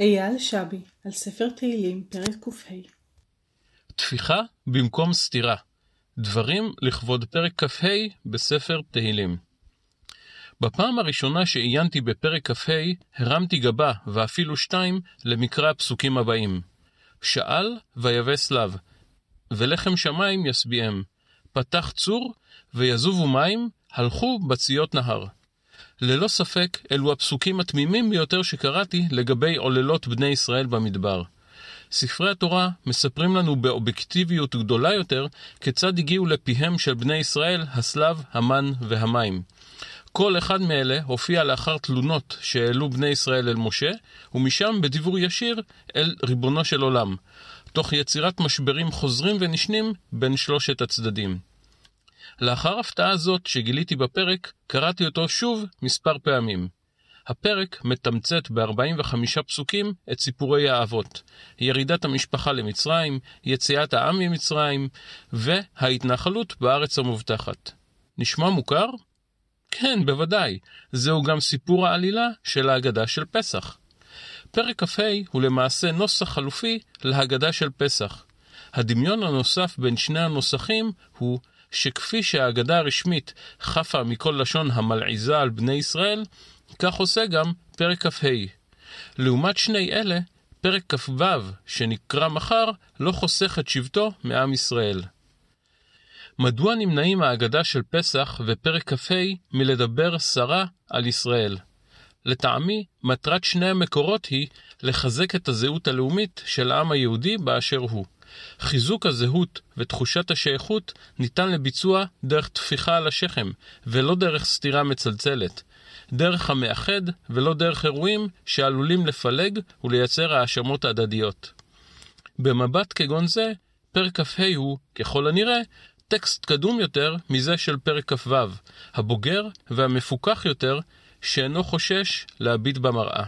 אייל שבי, על ספר תהילים, פרק ק"ה. תפיחה במקום סתירה. דברים לכבוד פרק כ"ה בספר תהילים. בפעם הראשונה שעיינתי בפרק כ"ה, הרמתי גבה, ואפילו שתיים, למקרא הפסוקים הבאים. שאל ויבס לאו, ולחם שמיים ישביעם. פתח צור, ויזובו מים, הלכו בציות נהר. ללא ספק, אלו הפסוקים התמימים ביותר שקראתי לגבי עוללות בני ישראל במדבר. ספרי התורה מספרים לנו באובייקטיביות גדולה יותר כיצד הגיעו לפיהם של בני ישראל הסלב, המן והמים. כל אחד מאלה הופיע לאחר תלונות שהעלו בני ישראל אל משה, ומשם בדיבור ישיר אל ריבונו של עולם, תוך יצירת משברים חוזרים ונשנים בין שלושת הצדדים. לאחר הפתעה זאת שגיליתי בפרק, קראתי אותו שוב מספר פעמים. הפרק מתמצת ב-45 פסוקים את סיפורי האבות, ירידת המשפחה למצרים, יציאת העם ממצרים, וההתנחלות בארץ המובטחת. נשמע מוכר? כן, בוודאי. זהו גם סיפור העלילה של ההגדה של פסח. פרק כ"ה הוא למעשה נוסח חלופי להגדה של פסח. הדמיון הנוסף בין שני הנוסחים הוא שכפי שהאגדה הרשמית חפה מכל לשון המלעיזה על בני ישראל, כך עושה גם פרק כ"ה. לעומת שני אלה, פרק כ"ו, שנקרא מחר, לא חוסך את שבטו מעם ישראל. מדוע נמנעים האגדה של פסח ופרק כ"ה מלדבר סרה על ישראל? לטעמי, מטרת שני המקורות היא לחזק את הזהות הלאומית של העם היהודי באשר הוא. חיזוק הזהות ותחושת השייכות ניתן לביצוע דרך טפיחה על השכם, ולא דרך סתירה מצלצלת. דרך המאחד, ולא דרך אירועים שעלולים לפלג ולייצר האשמות הדדיות. במבט כגון זה, פרק כ"ה הוא, ככל הנראה, טקסט קדום יותר מזה של פרק כ"ו, הבוגר והמפוכח יותר, שאינו חושש להביט במראה.